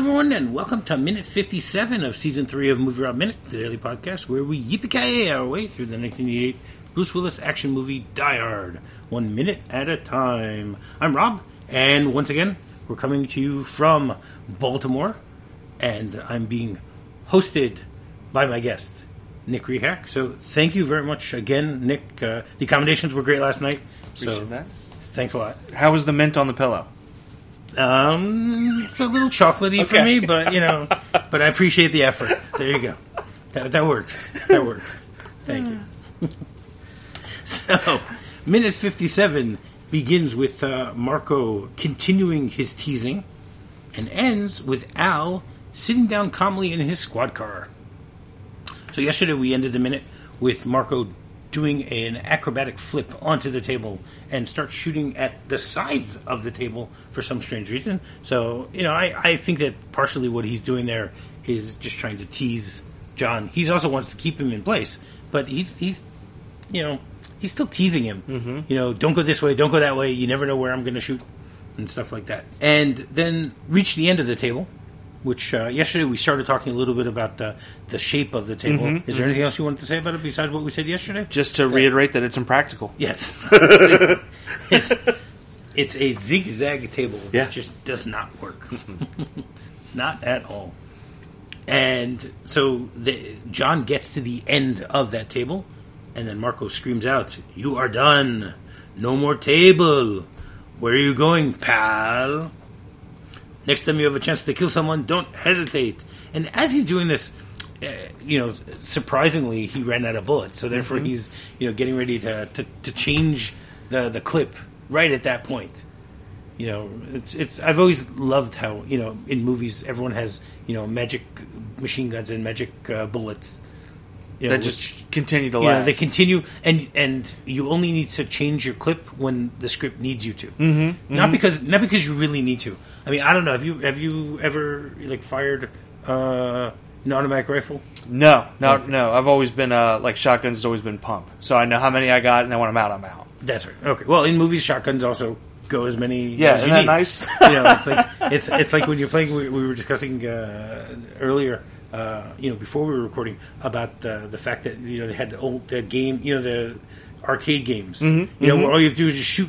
everyone, and welcome to minute 57 of season 3 of Movie Rob Minute, the daily podcast where we yippee our way through the 1988 Bruce Willis action movie Die Hard, one minute at a time. I'm Rob, and once again, we're coming to you from Baltimore, and I'm being hosted by my guest, Nick Rehak. So thank you very much again, Nick. Uh, the accommodations were great last night, so that. thanks a lot. How was the mint on the pillow? Um, it's a little chocolatey for me, but you know, but I appreciate the effort. There you go. That, that works. That works. Thank you. so, minute fifty-seven begins with uh, Marco continuing his teasing, and ends with Al sitting down calmly in his squad car. So yesterday we ended the minute with Marco doing an acrobatic flip onto the table and start shooting at the sides of the table for some strange reason. So, you know, I, I think that partially what he's doing there is just trying to tease John. He also wants to keep him in place, but he's he's you know, he's still teasing him. Mm-hmm. You know, don't go this way, don't go that way, you never know where I'm going to shoot and stuff like that. And then reach the end of the table, which uh, yesterday we started talking a little bit about the the shape of the table. Mm-hmm, Is there anything else you wanted to say about it besides what we said yesterday? Just to reiterate that it's impractical. Yes, it's it's a zigzag table. Yeah. It just does not work, not at all. And so the, John gets to the end of that table, and then Marco screams out, "You are done. No more table. Where are you going, pal?" Next time you have a chance to kill someone, don't hesitate. And as he's doing this, uh, you know, surprisingly, he ran out of bullets. So therefore, he's you know getting ready to, to, to change the the clip right at that point. You know, it's, it's I've always loved how you know in movies everyone has you know magic machine guns and magic uh, bullets. You know, That just continue to you know, last. they continue, and and you only need to change your clip when the script needs you to. Mm-hmm, Not because not because you really need to. I mean, I don't know. Have you have you ever like fired uh, an automatic rifle? no, no, Okay. no. I've always been uh, like shotguns has always been pump, so I know how many I got, and then when I'm out, I'm out. That's right. Okay. Well, in movies, shotguns also go as many. Yeah, as isn't you that need. nice? you know, it's like it's it's like when you're playing. We, we were discussing uh, earlier. Uh, you know, before we were recording about uh, the fact that you know they had the old the game. You know, the arcade games. Mm-hmm, you know, where all you have to do is just shoot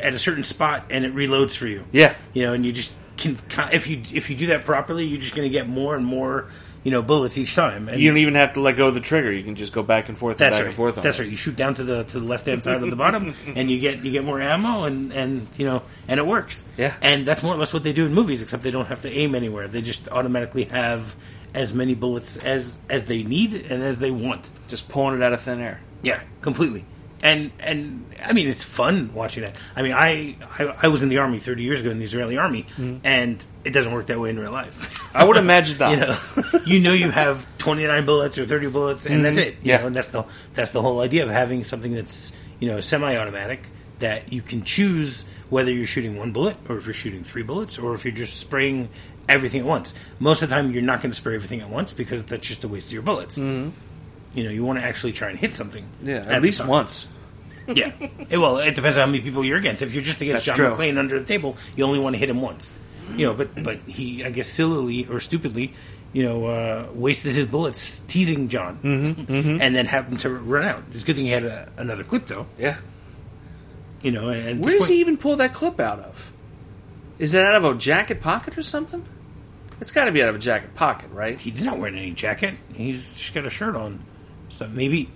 at a certain spot and it reloads for you. Yeah. You know, and you just can if you if you do that properly, you're just going to get more and more. You know, bullets each time. And You don't even have to let go of the trigger. You can just go back and forth and back right. and forth on That's it. right. You shoot down to the to the left hand side of the bottom, and you get you get more ammo, and and you know, and it works. Yeah. And that's more or less what they do in movies, except they don't have to aim anywhere. They just automatically have as many bullets as as they need and as they want. Just pulling it out of thin air. Yeah, completely. And and I mean, it's fun watching that. I mean, I I, I was in the army 30 years ago in the Israeli army, and it doesn't work that way in real life. I would imagine that. you know, you know you have 29 bullets or 30 bullets, and that's it. Yeah. know, and that's the that's the whole idea of having something that's you know semi-automatic that you can choose whether you're shooting one bullet or if you're shooting three bullets or if you're just spraying everything at once. Most of the time, you're not going to spray everything at once because that's just a waste of your bullets. Mm-hmm. You know, you want to actually try and hit something. Yeah, at at least once. Yeah. Eh, well, it depends on how many people you're against. If you're just against That's John true. McClane under the table, you only want to hit him once. You know, but but he, I guess, sillily or stupidly, you know, uh, wasted his bullets teasing John, mm-hmm, and then happened to run out. It's a good thing he had a, another clip, though. Yeah. You know, and Where does he even pull that clip out of? Is it out of a jacket pocket or something? It's got to be out of a jacket pocket, right? He's not wearing any jacket. He's just got a shirt on. So maybe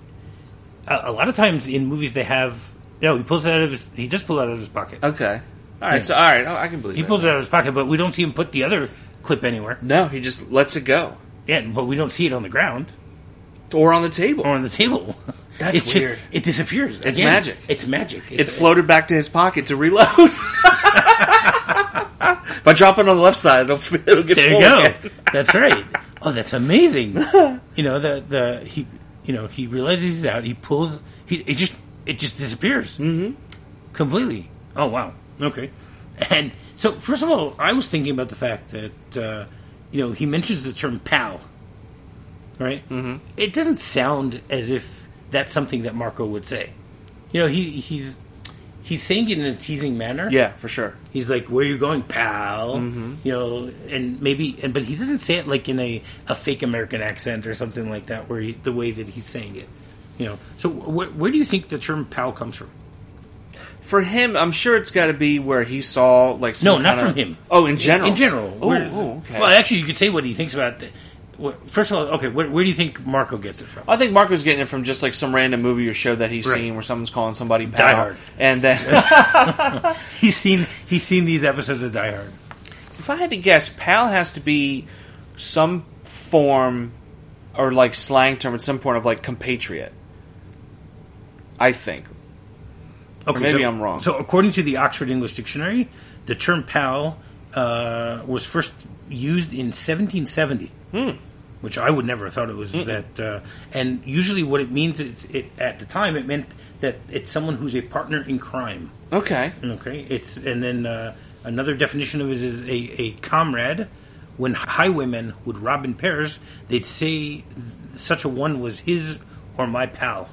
a, a lot of times in movies they have. No, he pulls it out of his. He does pull it out of his pocket. Okay. All right. Yeah. So all right, oh, I can believe it. He it. pulls it out of his pocket, but we don't see him put the other clip anywhere. No, he just lets it go, Yeah, but we don't see it on the ground. or on the table. or on the table. That's it's weird. Just, it disappears. It's Again, magic. It's magic. it It's, floated back to his pocket to reload. if I drop it on the left side, it'll, it'll get There you go. again. That's right. Oh, that's amazing. you know the the he you know he realizes he's out. He pulls. He it just it just disappears mm-hmm. completely. Oh wow. Okay. And so first of all, I was thinking about the fact that uh, you know he mentions the term pal. Right. Mm-hmm. It doesn't sound as if that's something that Marco would say. You know, he he's he's saying it in a teasing manner. Yeah, for sure. He's like, "Where are you going, pal?" Mm-hmm. You know, and maybe, and but he doesn't say it like in a, a fake American accent or something like that, where he, the way that he's saying it. You know, so wh- where do you think the term "pal" comes from? For him, I'm sure it's got to be where he saw like No, not kinda- from him. Oh, in general. In general. Oh, oh, okay. Well, actually, you could say what he thinks about. The, first of all, okay, where, where do you think Marco gets it from? I think Marco's getting it from just like some random movie or show that he's Right. seen where someone's calling somebody Die Hard. and then He's seen he's seen these episodes of Die Hard. if I had to guess, pal has to be some form or like slang term at some point of like compatriot. I think. Okay, maybe so, I'm wrong. So, according to the Oxford English Dictionary, the term "pal" uh, was first used in 1770, Hmm. which I would never have thought it was that. Uh, and usually, what it means is it at the time it meant that it's someone who's a partner in crime. Okay. Okay, it's and then uh, another definition of it is a, a comrade. When highwaymen would rob in pairs, they'd say such a one was his or my pal.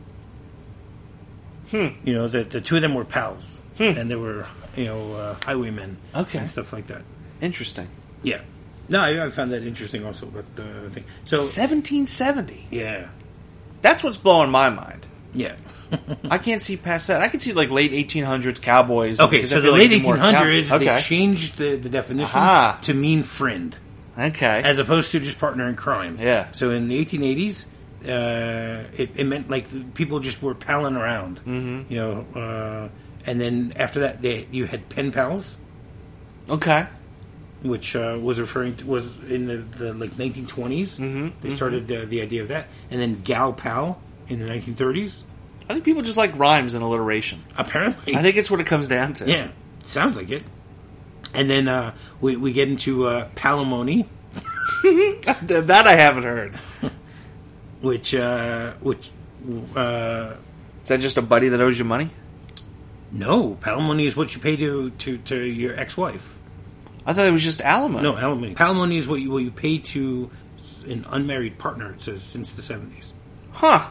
You know that the two of them were pals, and they were you know uh, highwaymen, Okay. and stuff like that. Interesting. Yeah, no, I, I found that interesting also. But uh, thing. So 1770. yeah, That's what's blowing my mind. yeah. I can't see past that. I can see like late 1800s cowboys. Okay, so the like late it'd be more cow- 1800s, okay. they changed the, the definition Aha. to mean friend. Okay. as opposed to just partner in crime. Yeah. So in the 1880s, uh, it, it meant like people just were palling around. Mm-hmm. You know, uh, and then after that, they, you had pen pals, okay. which uh, was referring to was in the, the like 1920s. Mm-hmm. They started the, the idea of that, and then gal pal in the 1930s. I think people just like rhymes and alliteration. Apparently, I think it's what it comes down to. yeah, sounds like it. And then uh, we we get into uh, palimony, that I haven't heard. which uh, which. Uh, Is that just a buddy that owes you money? No, palimony is what you pay to, to, to your ex-wife. I thought it was just alimony. No, alimony. Palimony is what you what you pay to an unmarried partner. It says since the seventies. Huh.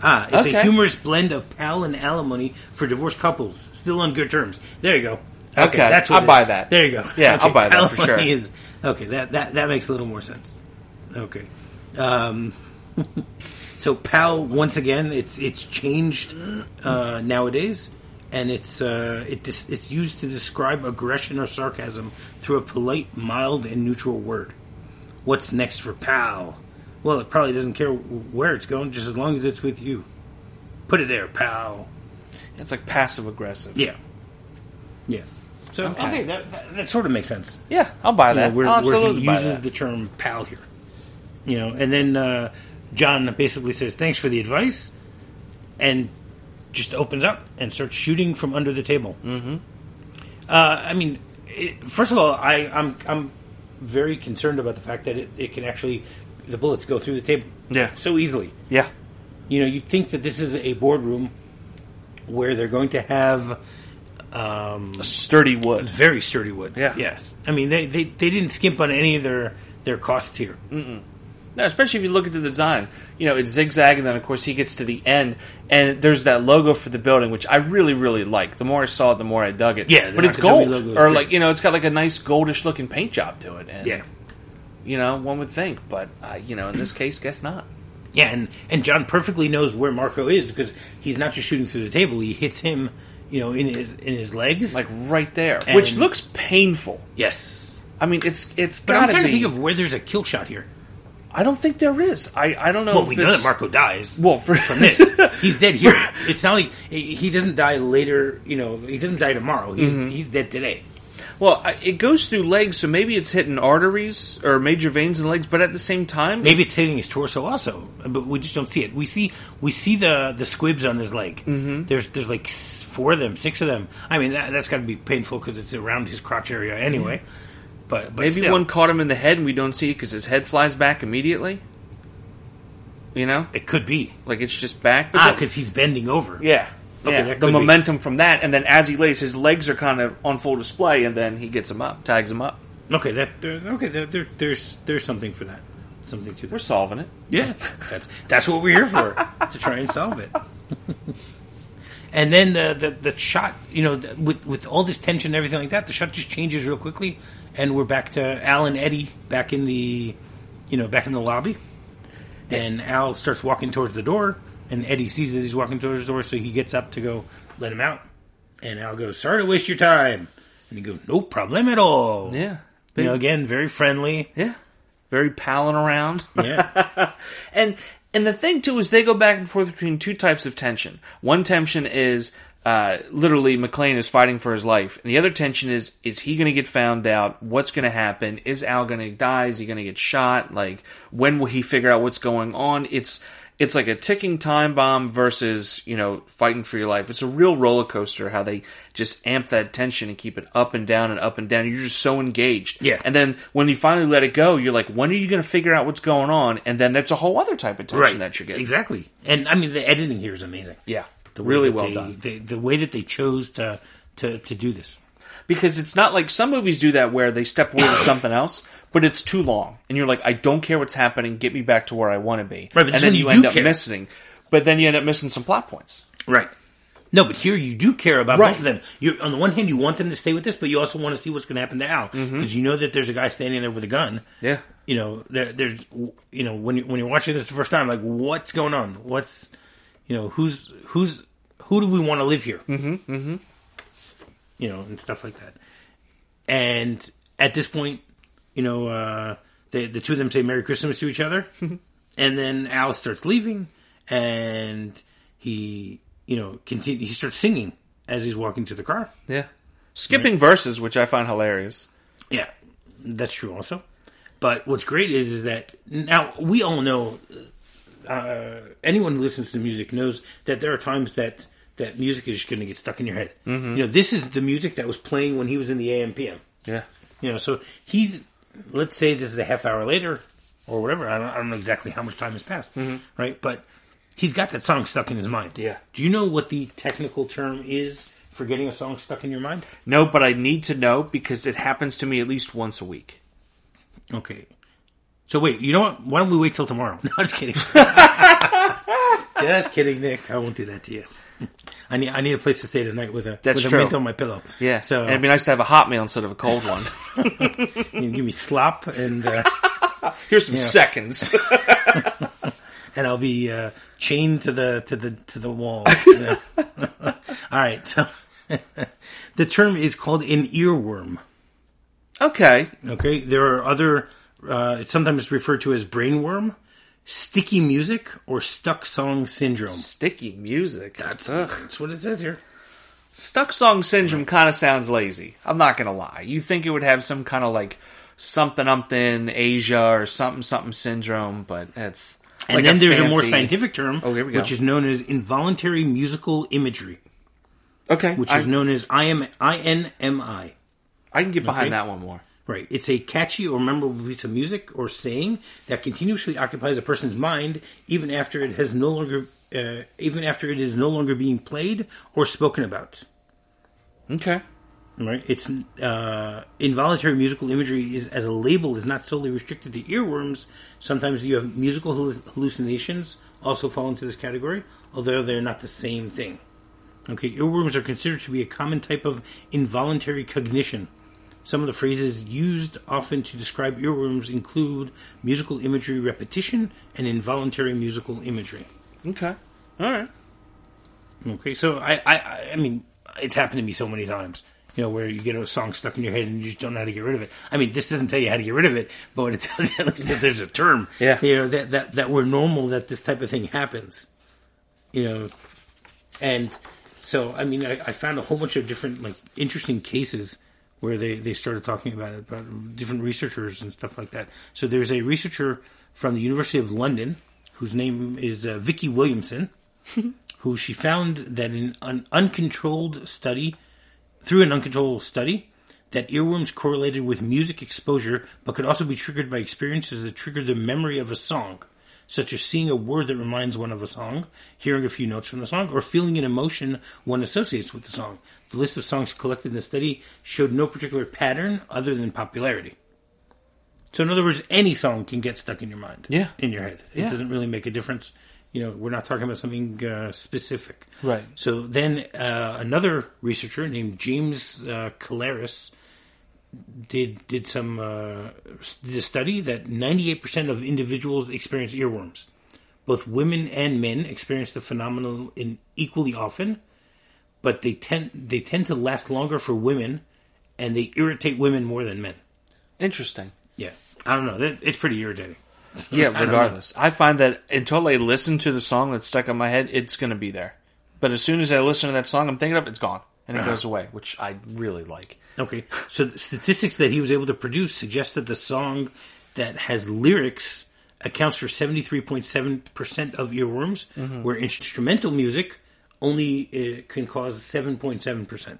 Ah, it's a humorous blend of pal and alimony for divorced couples, still on good terms. There you go. Okay, that's I'll buy that. There you go. Yeah, okay, I'll buy that for sure. Is, okay, that, that that makes a little more sense. Okay. Um, so pal, once again, it's it's changed uh, nowadays, and it's uh, it dis- it's used to describe aggression or sarcasm through a polite, mild, and neutral word. What's next for pal? Well, it probably doesn't care where it's going, just as long as it's with you. Put it there, pal. It's like passive aggressive. Yeah, yeah. So Okay. okay, that, that that sort of makes sense. Yeah, I'll buy You know, that. where, I'll where he uses that. the term pal here. You know, and then uh, John basically says, "Thanks for the advice," and just opens up and starts shooting from under the table. Mm-hmm. Uh, I mean, it, first of all, I, I'm I'm very concerned about the fact that it, it can actually the bullets go through the table, Yeah. so easily. Yeah. You know, you'd think that this is a boardroom where they're going to have um, A sturdy wood. very sturdy wood. Yeah. Yes. I mean, they, they, they didn't skimp on any of their, their costs here. No, especially if you look at the design. You know, it's zigzag, and then of course he gets to the end, and there's that logo for the building, which I really, really like. The more I saw it, the more I dug it. Yeah, but it's gold, logo or like you know, it's got like a nice goldish looking paint job to it. And, Yeah. you know, one would think, but uh, you know, in this case, guess not. Yeah, and, and John perfectly knows where Marco is because he's not just shooting through the table; he hits him, you know, in his in his legs. Like right there, And- which looks painful. yes, I mean, it's it's but I'm trying be. to think of where there's a kill shot here. I don't think there is. I I don't know. Well, if we know that Marco dies. Well, for from this, he's dead here. It's not like he doesn't die later. You know, he doesn't die tomorrow. He's Mm-hmm. he's dead today. Well, it goes through legs, so maybe it's hitting arteries or major veins in legs, but at the same time, Maybe it's hitting his torso also, but we just don't see it. We see we see the the squibs on his leg. Mm-hmm. There's there's like four of them, six of them. I mean that, that's got to be painful because it's around his crotch area anyway. But, but maybe still, one caught him in the head and we don't see it because his head flies back immediately. You know, it could be like it's just back. ah because he's bending over. yeah, Okay, yeah. The could be. momentum from that, and then as he lays, his legs are kind of on full display, and then he gets him up, tags him up. Okay, that okay there, there, there's there's something for that. Something to We're solving it. Yeah, that's that's what we're here for to try and solve it. And then the, the, the shot, you know, the, with with all this tension and everything like that, the shot just changes real quickly, and we're back to Al and Eddie back in the, you know, back in the lobby, and Al starts walking towards the door, and Eddie sees that he's walking towards the door, so he gets up to go let him out, and Al goes, "Sorry to waste your time," and he goes, "No problem at all." Yeah. you know, again, very friendly. Yeah. Very palling around. Yeah, and and the thing too is they go back and forth between two types of tension. One tension is uh, literally McClane is fighting for his life, and the other tension is is he going to get found out? What's going to happen? Is Al going to die? Is he going to get shot? Like when will he figure out what's going on? It's it's like a ticking time bomb versus you know fighting for your life. It's a real roller coaster how they just amp that tension and keep it up and down and up and down. You're just so engaged. Yeah. And then when you finally let it go, you're like, when are you going to figure out what's going on? And then that's a whole other type of tension right. that you're getting. Exactly, and I mean the editing here is amazing. Yeah. The really well they- done. they- the way that they chose to to to do this. Because it's not like some movies do that where they step away to something else, but it's too long, and you're like, I don't care what's happening. Get me back to where I want to be. Right, but and then you you end do up care. missing. But then you end up missing some plot points. Right. No, but here you do care about Right. both of them. You're, on the one hand, you want them to stay with this, but you also want to see what's going to happen to Al because you know that there's a guy standing there with a gun. Yeah. You know, there, there's, you know, when you, when you're watching this the first time, like, what's going on? What's, you know, who's who's who do we want to live here? Mm-hmm. Mm-hmm. You know, and stuff like that. And at this point, you know, uh, the the two of them say Merry Christmas to each other, and then Al starts leaving, and he, you know, continue. He starts singing as he's walking to the car. Yeah. Skipping verses, which I find hilarious. Yeah, that's true. Also, but what's great is is that now we all know. Uh, anyone who listens to music knows that there are times that that music is just going to get stuck in your head. Mm-hmm. You know, this is the music that was playing when he was in the AM/PM. Yeah. You know, so he's let's say this is a half hour later or whatever. I don't, I don't know exactly how much time has passed, mm-hmm. right? But he's got that song stuck in his mind. Yeah. Do you know what the technical term is for getting a song stuck in your mind? No, but I need to know because it happens to me at least once a week. Okay. So wait, you know what? Why don't we wait till tomorrow? No, just kidding. just kidding, Nick. I won't do that to you. I need I need a place to stay tonight with a That's with true. a mint on my pillow. Yeah. So and it'd be nice to have a hot meal instead of a cold one. you can give me slop and uh, Here's some seconds. and I'll be uh, chained to the to the to the wall. you know? All right. So the term is called an earworm. okay. Okay. There are other. Uh, it's sometimes referred to as brainworm, sticky music, or stuck song syndrome. Sticky music. That's, that's what it says here. Stuck song syndrome kind of sounds lazy. I'm not gonna lie. You think it would have some kind of like something something Asia or something something syndrome, but it's And like then there's a more scientific term, Oh, here we go. which is known as involuntary musical imagery, okay, which I, is known as IM, INMI. I can get behind Okay. that one more. Right. It's a catchy or memorable piece of music or saying that continuously occupies a person's mind even after it has no longer, uh, even after it is no longer being played or spoken about. Okay, Right. It's uh, involuntary musical imagery is as a label is not solely restricted to earworms. Sometimes you have musical hallucinations also fall into this category, although they're not the same thing. Okay, earworms are considered to be a common type of involuntary cognition. Some of the phrases used often to describe earworms include musical imagery repetition and involuntary musical imagery. okay, all right. Okay, so I, I, I mean, it's happened to me so many times. You know, where you get a song stuck in your head and you just don't know how to get rid of it. I mean, this doesn't tell you how to get rid of it, but what it tells you at least that there's a term. Yeah. You know, that, that, that we're normal that this type of thing happens. You know, and so, I mean, I, I found a whole bunch of different, like, interesting cases where they, they started talking about it, about different researchers and stuff like that. So there's a researcher from the University of London whose name is uh, Vicky Williamson, who she found that in an uncontrolled study, through an uncontrolled study, that earworms correlated with music exposure, but could also be triggered by experiences that trigger the memory of a song, such as seeing a word that reminds one of a song, hearing a few notes from the song, or feeling an emotion one associates with the song. The list of songs collected in the study showed no particular pattern other than popularity. So, in other words, any song can get stuck in your mind, Yeah. in your head. It Yeah. doesn't really make a difference, You know, we're not talking about something uh, specific. Right. So then uh, another researcher named James uh, Kellaris did did some uh, did a study that 98% of individuals experience earworms. Both women and men experience the phenomenon in equally often, but they tend they tend to last longer for women, and they irritate women more than men. Interesting. Yeah, I don't know. It's pretty irritating. Yeah, I regardless. I find that until I listen to the song that's stuck in my head, it's going to be there. But as soon as I listen to that song I'm thinking of, it's gone. And it Uh-huh. goes away, which I really like. Okay, so the statistics that he was able to produce suggest that the song that has lyrics accounts for 73.7% of earworms, where instrumental music only uh, can cause 7.7%. I'm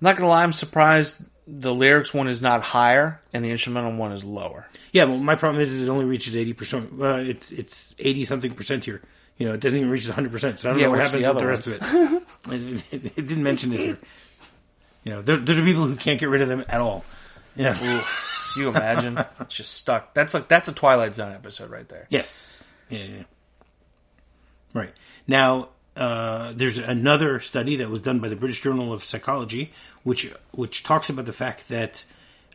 not going to lie, I'm surprised the lyrics one is not higher and the instrumental one is lower. Yeah, well, my problem is, is it only reaches 80%. Well, it's it's 80 something percent here. You know, it doesn't even reach 100%, so I don't Yeah, know what happens the with the rest of it. it, it. It didn't mention it here. You know, there, there's people who can't get rid of them at all. Yeah. Oof. you imagine? it's just stuck. That's like that's a Twilight Zone episode right there. Yes. Yeah, yeah. yeah. Right. Now, uh, there's another study that was done by the British Journal of Psychology, which which talks about the fact that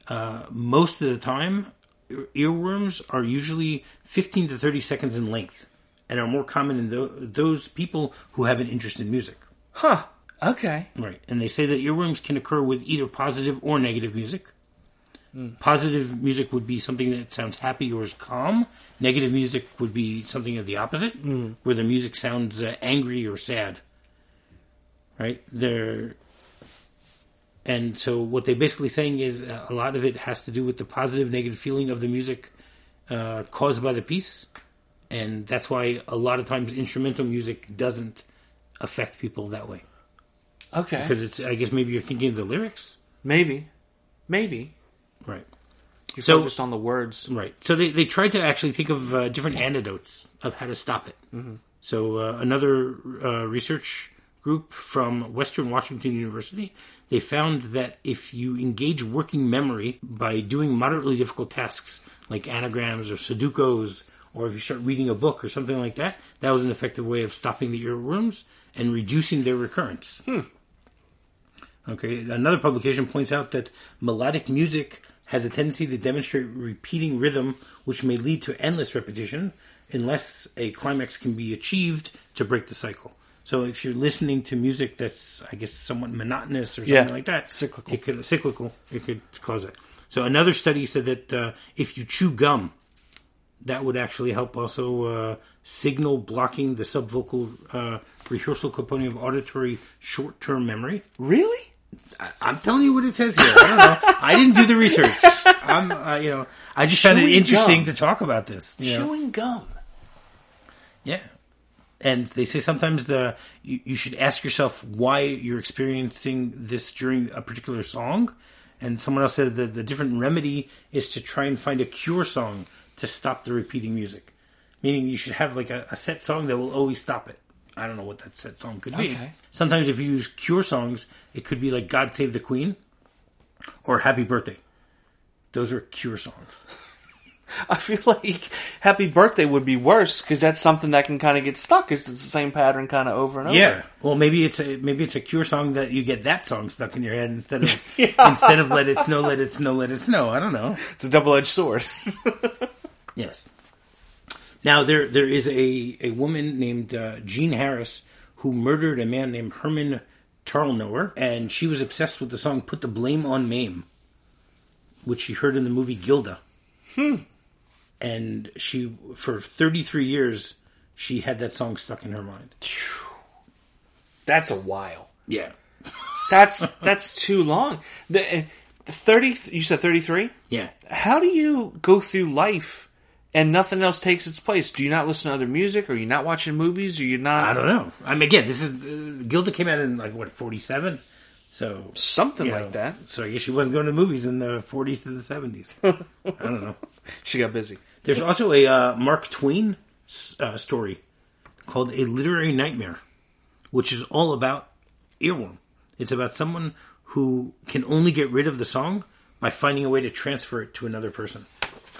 uh, most of the time, earworms are usually 15 to 30 seconds in length, and are more common in tho- those people who have an interest in music. Huh. Okay. Right. And they say that earworms can occur with either positive or negative music. Positive music would be something that sounds happy or is calm. Negative music would be something of the opposite, where the music sounds uh, angry or sad. Right? They're, and so what they're basically saying is uh, a lot of it has to do with the positive, negative feeling of the music uh, caused by the piece. And that's why a lot of times instrumental music doesn't affect people that way Okay. because it's I guess maybe you're thinking of the lyrics, Maybe. Maybe. You're So- focused on the words. Right. So they they tried to actually think of uh, different antidotes of how to stop it. So uh, another uh, research group from Western Washington University they found that if you engage working memory by doing moderately difficult tasks like anagrams or Sudokus, or if you start reading a book or something like that, that was an effective way of stopping the earworms and reducing their recurrence. Okay, another publication points out that melodic music has a tendency to demonstrate repeating rhythm, which may lead to endless repetition unless a climax can be achieved to break the cycle. So if you're listening to music that's, I guess, somewhat monotonous or something Yeah, like that, cyclical. it could cyclical, it could cause it. So another study said that uh, if you chew gum, that would actually help also uh, signal blocking the subvocal uh, rehearsal component of auditory short-term memory. Really? I, I'm telling you what it says here. I don't know. I didn't do the research. I'm, uh, you know, I just found it interesting gum. to talk about this. you know. Chewing gum. Yeah. And they say sometimes the you, you should ask yourself why you're experiencing this during a particular song. And someone else said that the different remedy is to try and find a cure song to stop the repeating music. Meaning you should have like a, a set song that will always stop it. I don't know what that set song could be. Okay. Sometimes if you use cure songs, it could be like God Save the Queen or Happy Birthday. Those are cure songs. I feel like Happy Birthday would be worse because that's something that can kind of get stuck because it's the same pattern kind of over and over. Yeah. Well, maybe it's a maybe it's a cure song that you get that song stuck in your head instead of yeah. instead of let it snow, let it snow, let it snow. I don't know. It's a double edged sword. Yes. Now there there is a a woman named uh, Jean Harris who murdered a man named Herman Tarnower, and she was obsessed with the song "Put the Blame on Mame," which she heard in the movie Gilda. Hmm. And she, for 33 years, she had that song stuck in her mind. that's a while. Yeah. That's that's too long. The, uh, the thirty. You said thirty three. Yeah. How do you go through life and nothing else takes its place? Do you not listen to other music? Are you not watching movies? Are you not I don't know. I mean, again, this is uh, Gilda came out in like what forty seven, so something like know, that? So I guess she wasn't going to movies in the forties to the seventies. I don't know. She got busy. There's also a uh, Mark Twain uh, story called "A Literary Nightmare," which is all about earworm. It's about someone who can only get rid of the song by finding a way to transfer it to another person.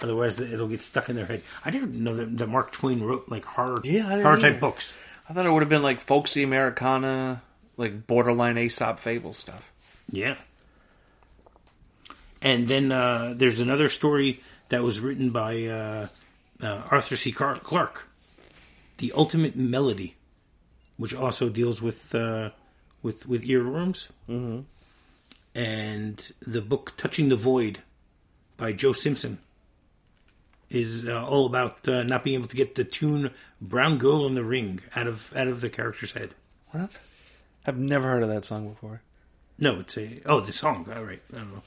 Otherwise, it'll get stuck in their head. I didn't know that, that Mark Twain wrote like horror, Yeah, horror type books. I thought it would have been like folksy Americana, like borderline Aesop fable stuff. Yeah. And then uh, there's another story that was written by uh, uh, Arthur C. Car- Clarke, "The Ultimate Melody," which also deals with uh, with with earworms. Mm-hmm. And the book "Touching the Void" by Joe Simpson is uh, all about uh, not being able to get the tune "Brown Girl in the Ring" out of out of the character's head. What? I've never heard of that song before. No, it's a oh the song. All right, I don't know.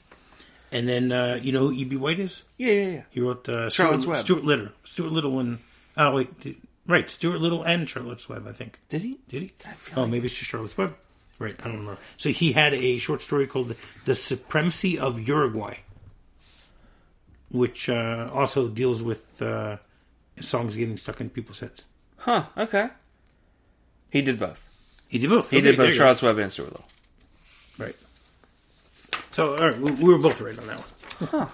And then uh, you know who E.B. White is? Yeah, yeah, yeah. He wrote uh, Charlotte's Stuart, Web. Stuart Little. Stuart Little and oh wait, th- right, Stuart Little and Charlotte's Web. I think Did he? did he? Oh, like- maybe it's just Charlotte's Web. Right, I don't remember. So he had a short story called "The Supremacy of Uruguay," which uh, also deals with uh, songs getting stuck in people's heads. Huh. Okay. He did both. He did both. He Okay, did both. Charlotte's Web and Stuart Little. Right. So all right, we, we were both right on that one.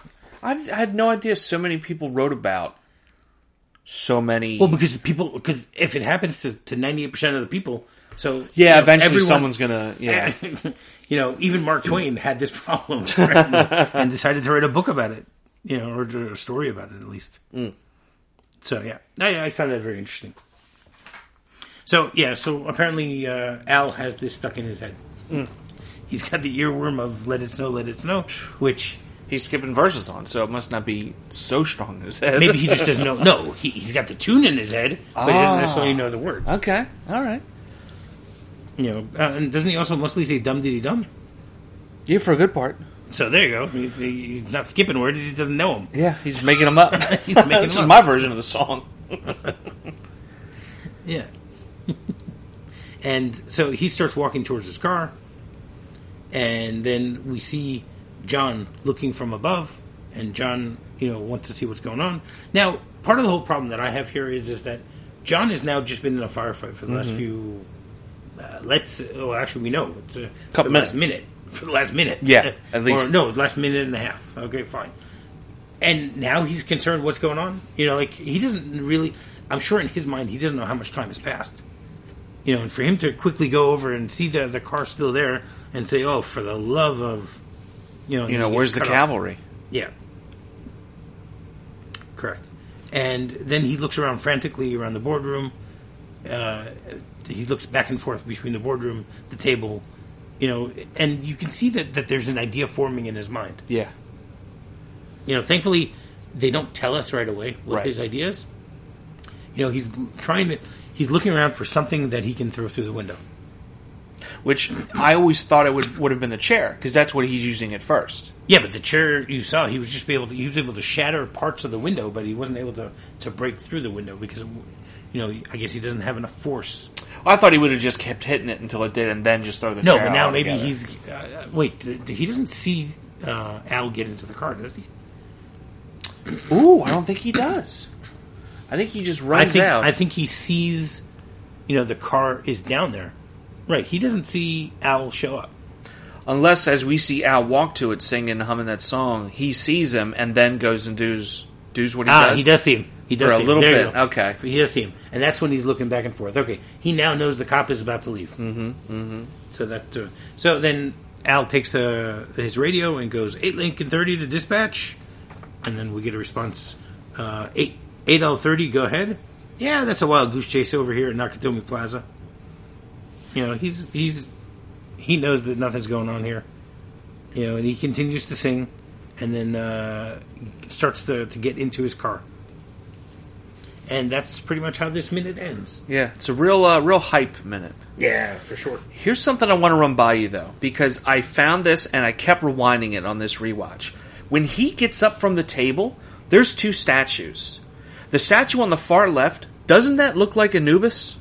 I I had no idea so many people wrote about so many. Well, because people, because if it happens to to ninety eight percent of the people, so yeah, you know, eventually everyone- someone's gonna. Yeah. you know, even Mark Twain had this problem right, and decided to write a book about it, you know, or a story about it at least. So yeah, I, I found that very interesting. So yeah, so apparently uh, Al has this stuck in his head. He's got the earworm of "Let It Snow, Let It Snow," which He's skipping verses on, so it must not be so strong in his head. maybe he just doesn't know. No, he, he's got the tune in his head, but he Ah. doesn't necessarily know the words. okay. All right. You know, uh, and doesn't he also mostly say "dum diddy dum"? Yeah, for a good part. So there you go. He, he's not skipping words; he just doesn't know them. Yeah, he's making them up. He's making this them is up. my version of the song. Yeah. and so he starts walking towards his car, and then we see John looking from above, and John, you know, wants to see what's going on. Now, part of the whole problem that I have here is is that John has now just been in a firefight for the last few. Uh, let's. Well, actually, we know it's a Couple for the last minutes. minute for the last minute. Yeah, at least. Or, no, last minute and a half. Okay, fine. And now he's concerned what's going on. You know, like he doesn't really. I'm sure in his mind he doesn't know how much time has passed. You know, and for him to quickly go over and see the the car still there and say, "Oh, for the love of," you know, You know, where's the cut off. cavalry? Yeah. Correct. And then he looks around frantically around the boardroom. Uh, he looks back and forth between the boardroom, the table, you know, and you can see that, that there's an idea forming in his mind. Yeah. You know, thankfully, they don't tell us right away what Right. his idea is. You know, he's trying to, he's looking around for something that he can throw through the window. Which I always thought it would would have been the chair because that's what he's using at first. Yeah, but the chair you saw, he was just able to, he was able to shatter parts of the window, but he wasn't able to, to break through the window because, you know, I guess he doesn't have enough force. I thought he would have just kept hitting it until it did, and then just throw the No, but now maybe altogether. he's, uh, wait, th- th- he doesn't see, uh, Al get into the car, does he? Ooh, I don't think he does. I think he just I runs think, out. I think he sees, you know, the car is down there. Right, he doesn't see Al show up. Unless, as we see Al walk to it, singing, and humming that song, he sees him and then goes and does does what he ah, does. he does see him. He does For a little bit, okay. He does see him, and that's when he's looking back and forth. Okay, he now knows the cop is about to leave. Mm-hmm. Mm-hmm. So that uh, so then Al takes uh, his radio and goes eight Lincoln thirty to dispatch, and then we get a response uh, eight eight L thirty. Go ahead. Yeah, that's a wild goose chase over here at Nakatomi Plaza. You know, he's he's he knows that nothing's going on here. You know, and he continues to sing, and then uh, starts to, to get into his car. And that's pretty much how this minute ends. yeah, it's a real uh, real hype minute. Yeah, for sure. Here's something I want to run by you though, because I found this and I kept rewinding it on this rewatch. When he gets up from the table, there's two statues. The statue on the far left, doesn't that look like Anubis?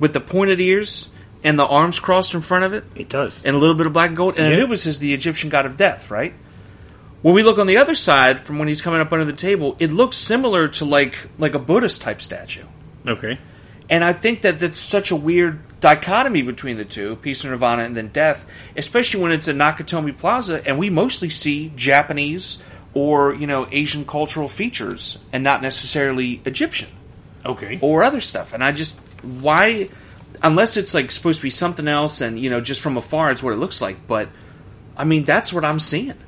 With the pointed ears and the arms crossed in front of it? It does. and a little bit of black and gold. And Yeah. Anubis is the Egyptian god of death, right? When we look on the other side, from when he's coming up under the table, it looks similar to like like a Buddhist type statue. okay. And I think that that's such a weird dichotomy between the two, peace and nirvana and then death, especially when it's at Nakatomi Plaza and we mostly see Japanese or you know Asian cultural features and not necessarily Egyptian Okay. or other stuff. And I just why unless it's like supposed to be something else and you know just from afar it's what it looks like, but I mean that's what I'm seeing.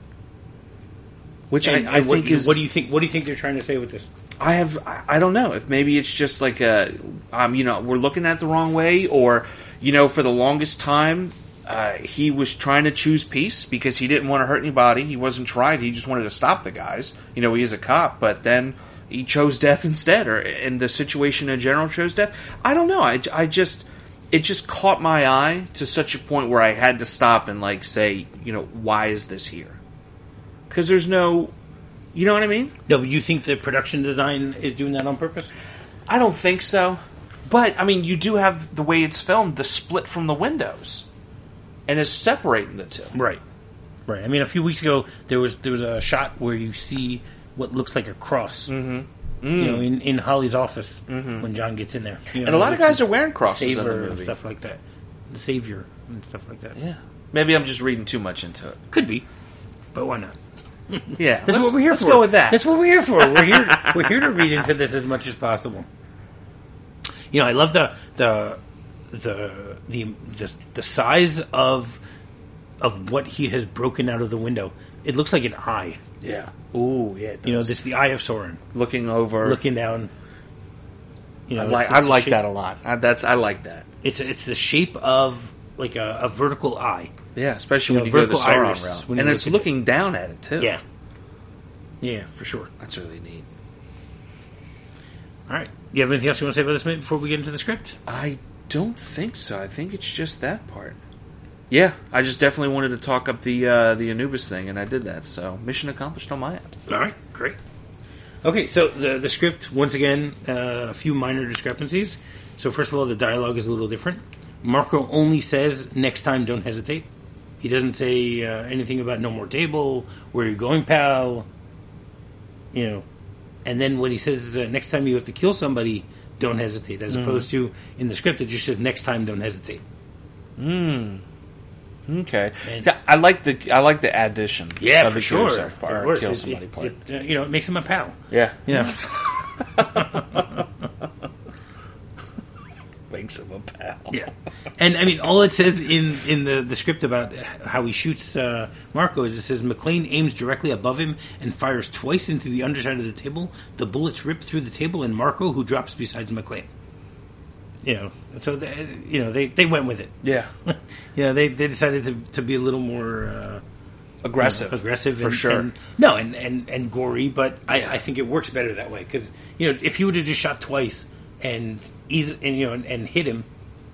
Which And- I, I and what, think is what do you think? What do you think they're trying to say with this? I have I- don't know. If maybe it's just like a um you know we're looking at it the wrong way or you know for the longest time uh, he was trying to choose peace because he didn't want to hurt anybody. He wasn't tried he just wanted to stop the guys. You know he is a cop but then he chose death instead or and the situation in general chose death. I don't know. I, I just it just caught my eye to such a point where I had to stop and like say you know why is this here because there's no you know what I mean No, you think the production design is doing that on purpose? I don't think so. But I mean, you do have the way it's filmed, the split from the windows, and is separating the two. Right. Right. I mean, a few weeks ago there was there was a shot where you see what looks like a cross. Mm-hmm. You know, in, in Holly's office when John gets in there, you know, And a lot of guys are wearing crosses Savior and stuff like that. The Savior and stuff like that. Yeah, maybe I'm just reading too much into it. Could be, but why not? Yeah, That's what we're here let's for. go with that. That's what we're here for. We're here. we're here to read into this as much as possible. You know, I love the the the the the, the size of of what he has broken out of the window. It looks like an eye. yeah. Ooh, yeah. You know, this the eye of Sauron looking over. looking down. You know, I like, it's- it's the like shape- that a lot. I, that's I like that. It's it's the shape of like a, a vertical eye. Yeah, especially You when know, you go the vertical Sauron iris, route, and it's looking down at it too. Yeah, yeah, for sure. that's really neat. All right, you have anything else you want to say about this movie before we get into the script? I don't think so. I think it's just that part. Yeah, I just definitely wanted to talk up the uh, the Anubis thing, and I did that. So mission accomplished on my end. All right, great. Okay, so the the script once again uh, a few minor discrepancies. So first of all, the dialogue is a little different. Marco only says next time, don't hesitate. He doesn't say uh, anything about no more table. Where you going, pal? You know, and then when he says uh, next time you have to kill somebody, don't hesitate. As opposed to in the script, it just says next time, don't hesitate. Hmm. Okay, And- I like the I like the addition. Yeah, of for the sure. kill part, kill somebody it- part. it, uh, you know, it makes him a pal. yeah, Yeah. makes him a pal. Yeah, and I mean, all it says in in the, the script about how he shoots uh, Marco is it says McClane aims directly above him and fires twice into the underside of the table. The bullets rip through the table, and Marco, who drops beside McClane. You know, so they, you know they, they went with it. Yeah, you know, they they decided to, to be a little more uh, aggressive, aggressive, for and, sure. and- no, and, and and gory, but I, I think it works better that way because you know if you would have just shot twice and easy and you know and, and hit him,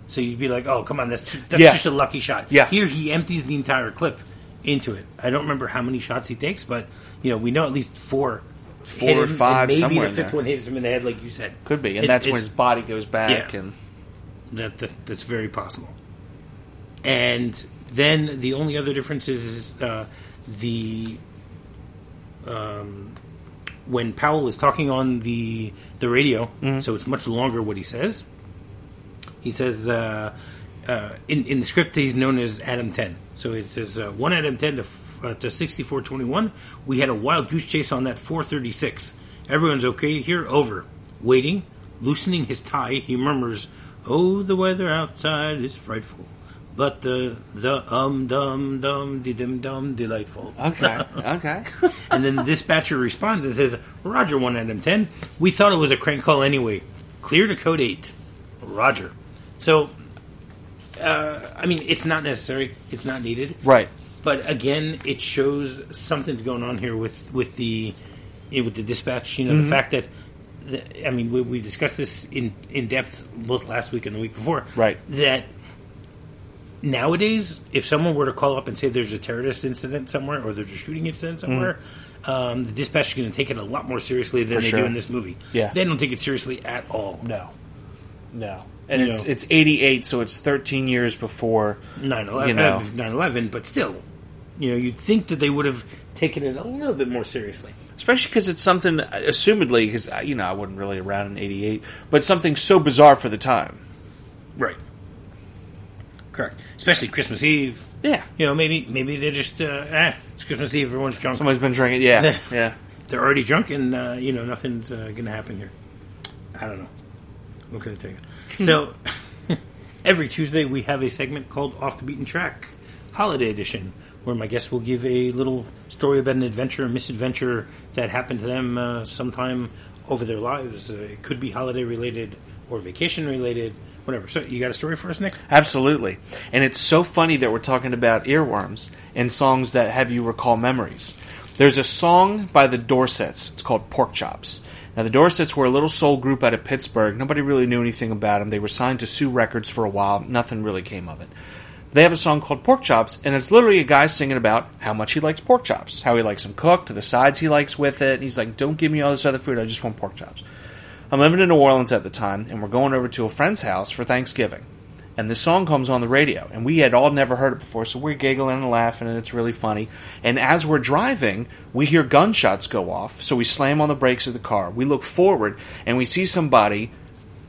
so you'd be like, oh come on, that's too, that's Yeah. just a lucky shot. Yeah. here he empties the entire clip into it. I don't remember how many shots he takes, but you know we know at least four, Four or five, maybe somewhere the fifth there. one hits him in the head, like you said. Could be, and It- that's when his body goes back, Yeah. and that, that that's very possible. And then the only other difference is, is uh, the um, when Powell is talking on the the radio, so it's much longer what he says. He says uh, uh, in in the script he's known as Adam Ten. So it says uh, one Adam Ten to f- uh, to sixty four twenty one. We had a wild goose chase on that four thirty six. Everyone's okay here. Over. Waiting, loosening his tie, he murmurs, "Oh, the weather outside is frightful." But the the um dum dum de dim dum delightful. okay, okay. And then the dispatcher responds and says, Roger, 1 Adam 10. We thought it was a crank call anyway. Clear to code 8. Roger. So, uh, I mean, it's not necessary. It's not needed. right. But again, it shows something's going on here with, with the with the dispatch. You know, Mm-hmm. the fact that, I mean, we, we discussed this in, in depth both last week and the week before. Right. That nowadays, if someone were to call up and say there's a terrorist incident somewhere or there's a shooting incident somewhere, um, the dispatch is going to take it a lot more seriously than. For they sure. do in this movie. Yeah. They don't take it seriously at all. No, no, and You it's know. it's eighty eight, so it's thirteen years before. 9/11, You know. uh, 9/11, but still, you know, you'd think that they would have taken it a little bit more seriously. Especially because it's something, assumedly, because you know I wasn't really around in '88, but something so bizarre for the time. Right. Correct. Especially Christmas Eve. Yeah. You know, maybe maybe they're just uh, eh, it's Christmas Eve, everyone's drunk. Somebody's been drinking. Yeah, yeah. they're already drunk, and uh, you know nothing's uh, going to happen here. I don't know. What can I tell you? so every Tuesday we have a segment called Off the Beaten Track, Holiday Edition, where my guests will give a little story about an adventure, a misadventure that happened to them uh, sometime over their lives. Uh, it could be holiday related or vacation related, whatever. So you got a story for us, Nick? Absolutely. And it's so funny that we're talking about earworms and songs that have you recall memories. There's a song by the Dorsets. It's called Pork Chops. Now, the Dorsets were a little soul group out of Pittsburgh. Nobody really knew anything about them. They were signed to Sue Records for a while. Nothing really came of it. They have a song called Pork Chops, and it's literally a guy singing about how much he likes pork chops, how he likes them cooked, the sides he likes with it. And he's like, don't give me all this other food. I just want pork chops. I'm living in New Orleans at the time, and we're going over to a friend's house for Thanksgiving. And this song comes on the radio, and we had all never heard it before, so we're giggling and laughing, and it's really funny. And as we're driving, we hear gunshots go off, so we slam on the brakes of the car. We look forward, and we see somebody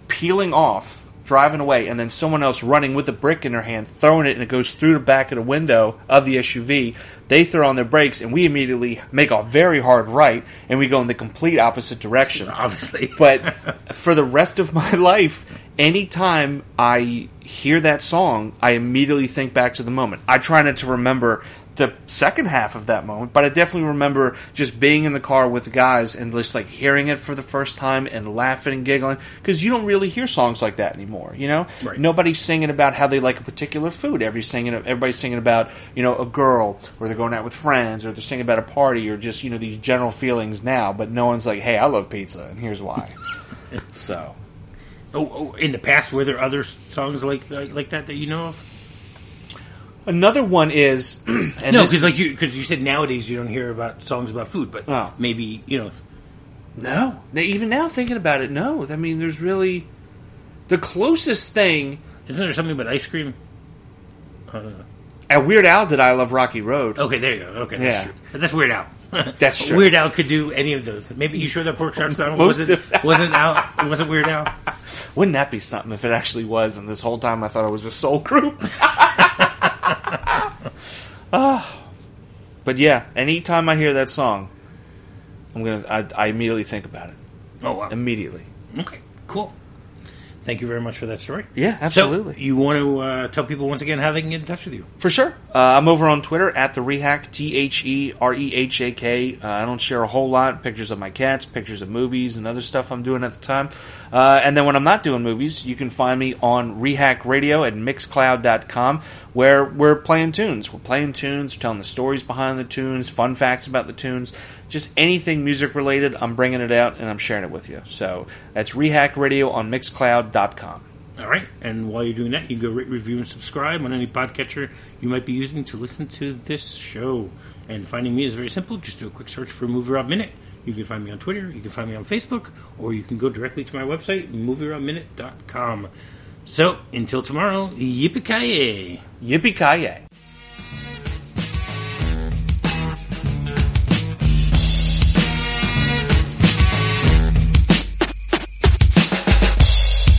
peeling off, driving away, and then someone else running with a brick in their hand, throwing it, and it goes through the back of the window of the SUV. They throw on their brakes, and we immediately make a very hard right, and we go in the complete opposite direction. Obviously. But for the rest of my life, anytime I hear that song, I immediately think back to the moment. I try not to remember the second half of that moment, but I definitely remember just being in the car with the guys and just like hearing it for the first time and laughing and giggling because you don't really hear songs like that anymore. You know, Right. nobody's singing about how they like a particular food. Every singing, everybody's singing about you know a girl or they're going out with friends or they're singing about a party or just you know these general feelings now. But no one's like, hey, I love pizza and here's why. so. oh, oh, in the past, were there other songs like like, like that that you know of? Another one is and no, because like you because you said nowadays you don't hear about songs about food, but Oh. maybe you know. no. Now, even now thinking about it, no. I mean, there's really the closest thing. Isn't there something about ice cream? I don't know. At Weird Al did I love Rocky Road? Okay, there you go. Okay, that's Yeah. true. But that's Weird Al. That's true. Weird Al could do any of those. Maybe you sure that pork chop song Most wasn't of- wasn't Al wasn't Weird Al. Wouldn't that be something if it actually was? And this whole time I thought it was a soul group. But yeah, anytime I hear that song, I'm gonna I, I immediately think about it. Oh, wow. Immediately. okay, cool. Thank you very much for that story. Yeah, absolutely. So, you want to uh, tell people once again how they can get in touch with you? For sure. Uh, I'm over on Twitter at the Rehak, T H E R E H A K. Uh, I don't share a whole lot. Pictures of my cats, pictures of movies, and other stuff I'm doing at the time. Uh, and then when I'm not doing movies, you can find me on Rehak Radio at Mixcloud.com, where we're playing tunes. We're playing tunes, we're telling the stories behind the tunes, fun facts about the tunes, just anything music related. I'm bringing it out and I'm sharing it with you. So that's Rehak Radio on Mixcloud.com. All right, and while you're doing that, you can go rate, review, and subscribe on any podcatcher you might be using to listen to this show. And finding me is very simple. Just do a quick search for Movie Rob Minute. You can find me on Twitter, you can find me on Facebook, or you can go directly to my website, movierobminute.com. So, until tomorrow, yippee-ki-yay! Yippee ki